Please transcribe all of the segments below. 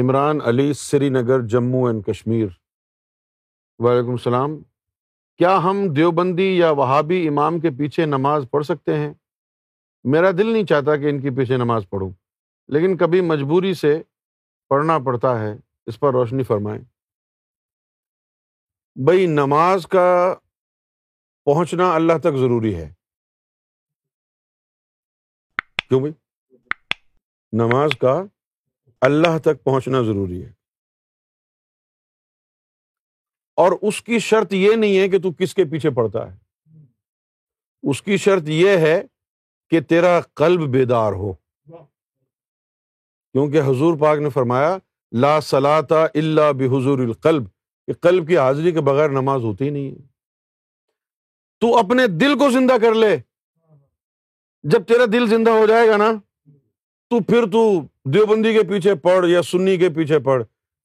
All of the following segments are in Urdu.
عمران علی سری نگر جموں اینڈ کشمیر وعلیکم السلام کیا ہم دیوبندی یا وہابی امام کے پیچھے نماز پڑھ سکتے ہیں میرا دل نہیں چاہتا کہ ان کے پیچھے نماز پڑھوں لیکن کبھی مجبوری سے پڑھنا پڑتا ہے اس پر روشنی فرمائیں بھائی نماز کا پہنچنا اللہ تک ضروری ہے کیوں بھائی نماز کا اللہ تک پہنچنا ضروری ہے اور اس کی شرط یہ نہیں ہے کہ تو کس کے پیچھے پڑتا ہے اس کی شرط یہ ہے کہ تیرا قلب بیدار ہو کیونکہ حضور پاک نے فرمایا لا سلا اللہ بحضور القلب کہ قلب کی حاضری کے بغیر نماز ہوتی نہیں ہے تو اپنے دل کو زندہ کر لے جب تیرا دل زندہ ہو جائے گا نا تو پھر تو دیوبندی کے پیچھے پڑھ یا سنی کے پیچھے پڑھ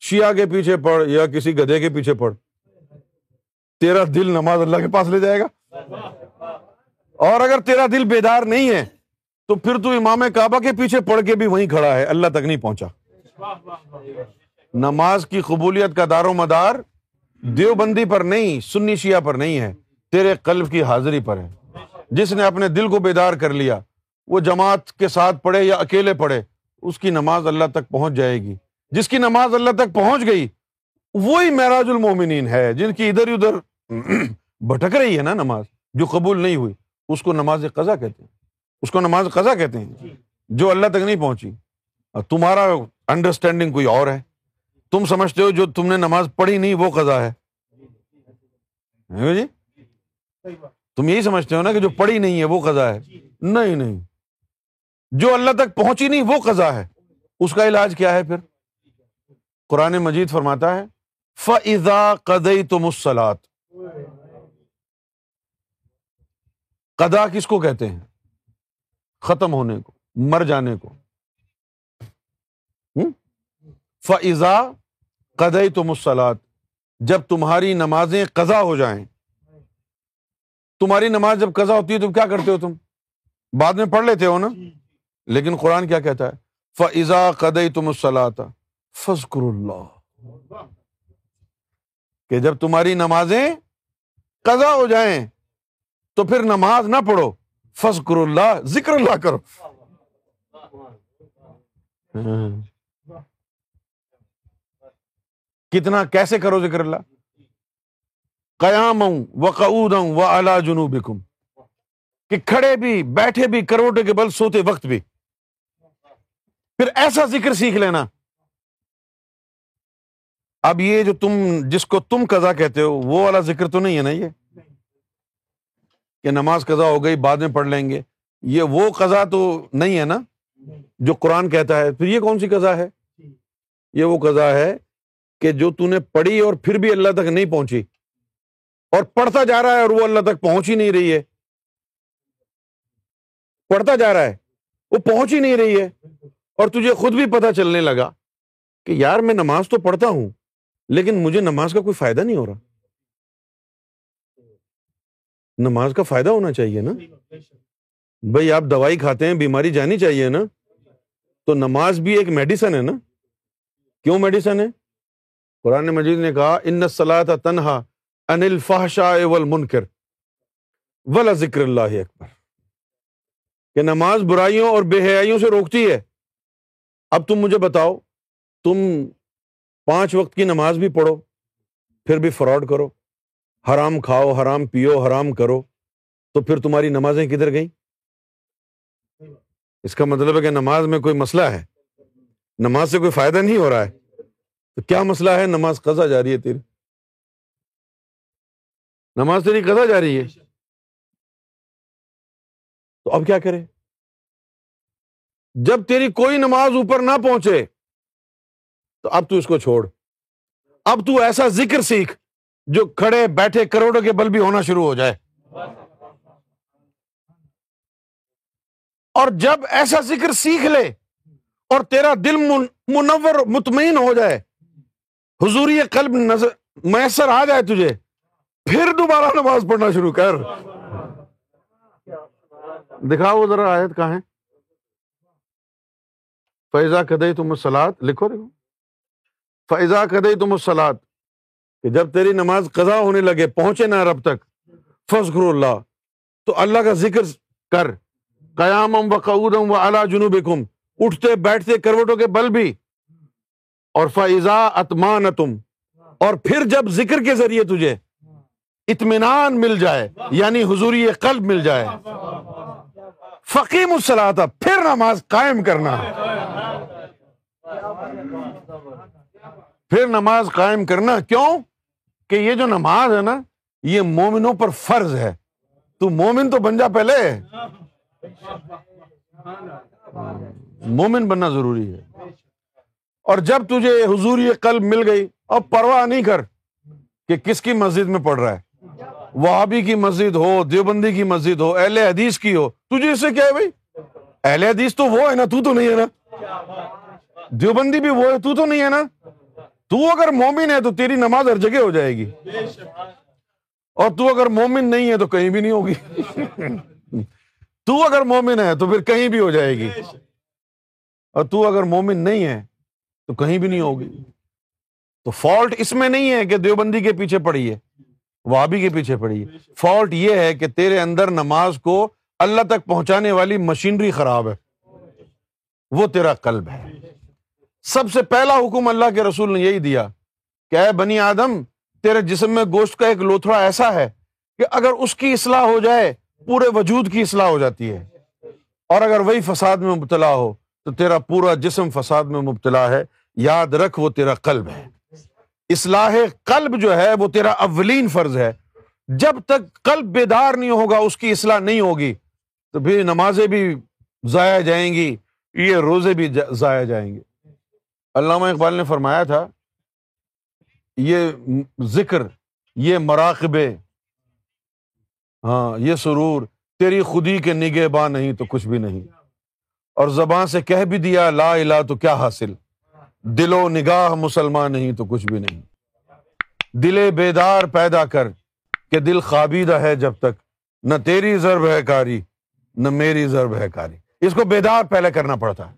شیعہ کے پیچھے پڑھ یا کسی گدے کے پیچھے پڑھ تیرا دل نماز اللہ کے پاس لے جائے گا اور اگر تیرا دل بیدار نہیں ہے تو پھر تو امام کعبہ کے پیچھے پڑھ کے بھی وہیں کھڑا ہے اللہ تک نہیں پہنچا نماز کی قبولیت کا دار و مدار دیوبندی پر نہیں سنی شیعہ پر نہیں ہے تیرے قلب کی حاضری پر ہے جس نے اپنے دل کو بیدار کر لیا وہ جماعت کے ساتھ پڑھے یا اکیلے پڑھے اس کی نماز اللہ تک پہنچ جائے گی جس کی نماز اللہ تک پہنچ گئی وہی معراج المومنین ہے جن کی ادھر ادھر بھٹک رہی ہے نا نماز جو قبول نہیں ہوئی اس کو نماز قضا کہتے ہیں اس کو نماز قضا کہتے ہیں جو اللہ تک نہیں پہنچی تمہارا انڈرسٹینڈنگ کوئی اور ہے تم سمجھتے ہو جو تم نے نماز پڑھی نہیں وہ قضا ہے جی؟ تم یہی سمجھتے ہو نا کہ جو پڑھی نہیں ہے وہ قضا ہے نہیں نہیں جو اللہ تک پہنچی نہیں وہ قضا ہے اس کا علاج کیا ہے پھر قرآن مجید فرماتا ہے فضا قدئی تو قدا کس کو کہتے ہیں ختم ہونے کو مر جانے کو فضا قدئی تو مسلات جب تمہاری نمازیں قزا ہو جائیں تمہاری نماز جب قزا ہوتی ہے تو کیا کرتے ہو تم بعد میں پڑھ لیتے ہو نا لیکن قرآن کیا کہتا ہے فضا قدئی تم سلاتا فضکر اللہ کہ جب تمہاری نمازیں قضا ہو جائیں تو پھر نماز نہ پڑھو فضکر اللہ ذکر اللہ کرو ہاں۔ کتنا کیسے کرو ذکر اللہ قیام ہوں وہ قعود ہوں وہ الا جنوب کہ کھڑے بھی بیٹھے بھی کروٹے کے بل سوتے وقت بھی پھر ایسا ذکر سیکھ لینا اب یہ جو تم جس کو تم قضا کہتے ہو وہ والا ذکر تو نہیں ہے نا یہ کہ نماز قضا ہو گئی بعد میں پڑھ لیں گے یہ وہ قضا تو نہیں ہے نا جو قرآن کہتا ہے پھر یہ کون سی قضا ہے یہ وہ قضا ہے کہ جو تو نے پڑھی اور پھر بھی اللہ تک نہیں پہنچی اور پڑھتا جا رہا ہے اور وہ اللہ تک پہنچ ہی نہیں رہی ہے پڑھتا جا رہا ہے وہ پہنچ ہی نہیں رہی ہے اور تجھے خود بھی پتا چلنے لگا کہ یار میں نماز تو پڑھتا ہوں لیکن مجھے نماز کا کوئی فائدہ نہیں ہو رہا نماز کا فائدہ ہونا چاہیے نا بھائی آپ دوائی کھاتے ہیں بیماری جانی چاہیے نا تو نماز بھی ایک میڈیسن ہے نا کیوں میڈیسن ہے قرآن مجید نے کہا ان سلا تنہا انل فاحش منکر ولا ذکر اللہ اکبر کہ نماز برائیوں اور بے حیائیوں سے روکتی ہے اب تم مجھے بتاؤ تم پانچ وقت کی نماز بھی پڑھو پھر بھی فراڈ کرو حرام کھاؤ حرام پیو حرام کرو تو پھر تمہاری نمازیں کدھر گئیں اس کا مطلب ہے کہ نماز میں کوئی مسئلہ ہے نماز سے کوئی فائدہ نہیں ہو رہا ہے تو کیا مسئلہ ہے نماز قضا جا رہی ہے تیری نماز تیری قضا جا رہی ہے تو اب کیا کریں جب تیری کوئی نماز اوپر نہ پہنچے تو اب تو اس کو چھوڑ اب تو ایسا ذکر سیکھ جو کھڑے بیٹھے کروڑوں کے بل بھی ہونا شروع ہو جائے اور جب ایسا ذکر سیکھ لے اور تیرا دل منور مطمئن ہو جائے حضوری قلب نظر میسر آ جائے تجھے پھر دوبارہ نماز پڑھنا شروع کر دکھاؤ ذرا آیت کہاں فیضا کدئی تم سلاد لکھو دیکھو فیضا کدئی تم سلاد کہ جب تیری نماز قضا ہونے لگے پہنچے نہ رب تک اللہ اللہ تو کا ذکر کر قیام و و اعلیٰ جنوب کم اٹھتے بیٹھتے کروٹوں کے بل بھی اور فیضا اتمان تم اور پھر جب ذکر کے ذریعے تجھے اطمینان مل جائے یعنی حضوری قلب مل جائے فقیم مصلاح پھر نماز قائم کرنا پھر نماز قائم کرنا کیوں کہ یہ جو نماز ہے نا یہ مومنوں پر فرض ہے تو مومن تو بن جا پہلے مومن بننا ضروری ہے اور جب تجھے حضور یہ قلب مل گئی اب پرواہ نہیں کر کہ کس کی مسجد میں پڑھ رہا ہے وہابی کی مسجد ہو دیوبندی کی مسجد ہو اہل حدیث کی ہو تجھے اس سے کیا ہے بھائی اہل حدیث تو وہ ہے نا تو تو نہیں ہے نا دیوبندی بھی وہ ہے تو تو نہیں ہے نا تو اگر مومن ہے تو تیری نماز ہر جگہ ہو جائے گی اور تو تو اگر مومن نہیں ہے کہیں بھی نہیں ہوگی تو اگر اگر مومن مومن ہے ہے تو تو تو تو پھر کہیں کہیں بھی بھی ہو جائے گی اور نہیں نہیں ہوگی فالٹ اس میں نہیں ہے کہ دیوبندی کے پیچھے پڑی ہے وابی کے پیچھے پڑی ہے فالٹ یہ ہے کہ تیرے اندر نماز کو اللہ تک پہنچانے والی مشینری خراب ہے وہ تیرا قلب ہے سب سے پہلا حکم اللہ کے رسول نے یہی دیا کہ اے بنی آدم تیرے جسم میں گوشت کا ایک لوتھڑا ایسا ہے کہ اگر اس کی اصلاح ہو جائے پورے وجود کی اصلاح ہو جاتی ہے اور اگر وہی فساد میں مبتلا ہو تو تیرا پورا جسم فساد میں مبتلا ہے یاد رکھ وہ تیرا قلب ہے اصلاح قلب جو ہے وہ تیرا اولین فرض ہے جب تک قلب بیدار نہیں ہوگا اس کی اصلاح نہیں ہوگی تو بھی نمازیں بھی ضائع جائیں گی یہ روزے بھی ضائع جائیں گے علامہ اقبال نے فرمایا تھا یہ ذکر یہ مراقبے ہاں یہ سرور تیری خودی کے نگہ با نہیں تو کچھ بھی نہیں اور زباں سے کہہ بھی دیا لا الہ تو کیا حاصل دل و نگاہ مسلمان نہیں تو کچھ بھی نہیں دل بیدار پیدا کر کہ دل خابیدہ ہے جب تک نہ تیری ضرب ہے کاری نہ میری ضرب ہے کاری اس کو بیدار پہلے کرنا پڑتا ہے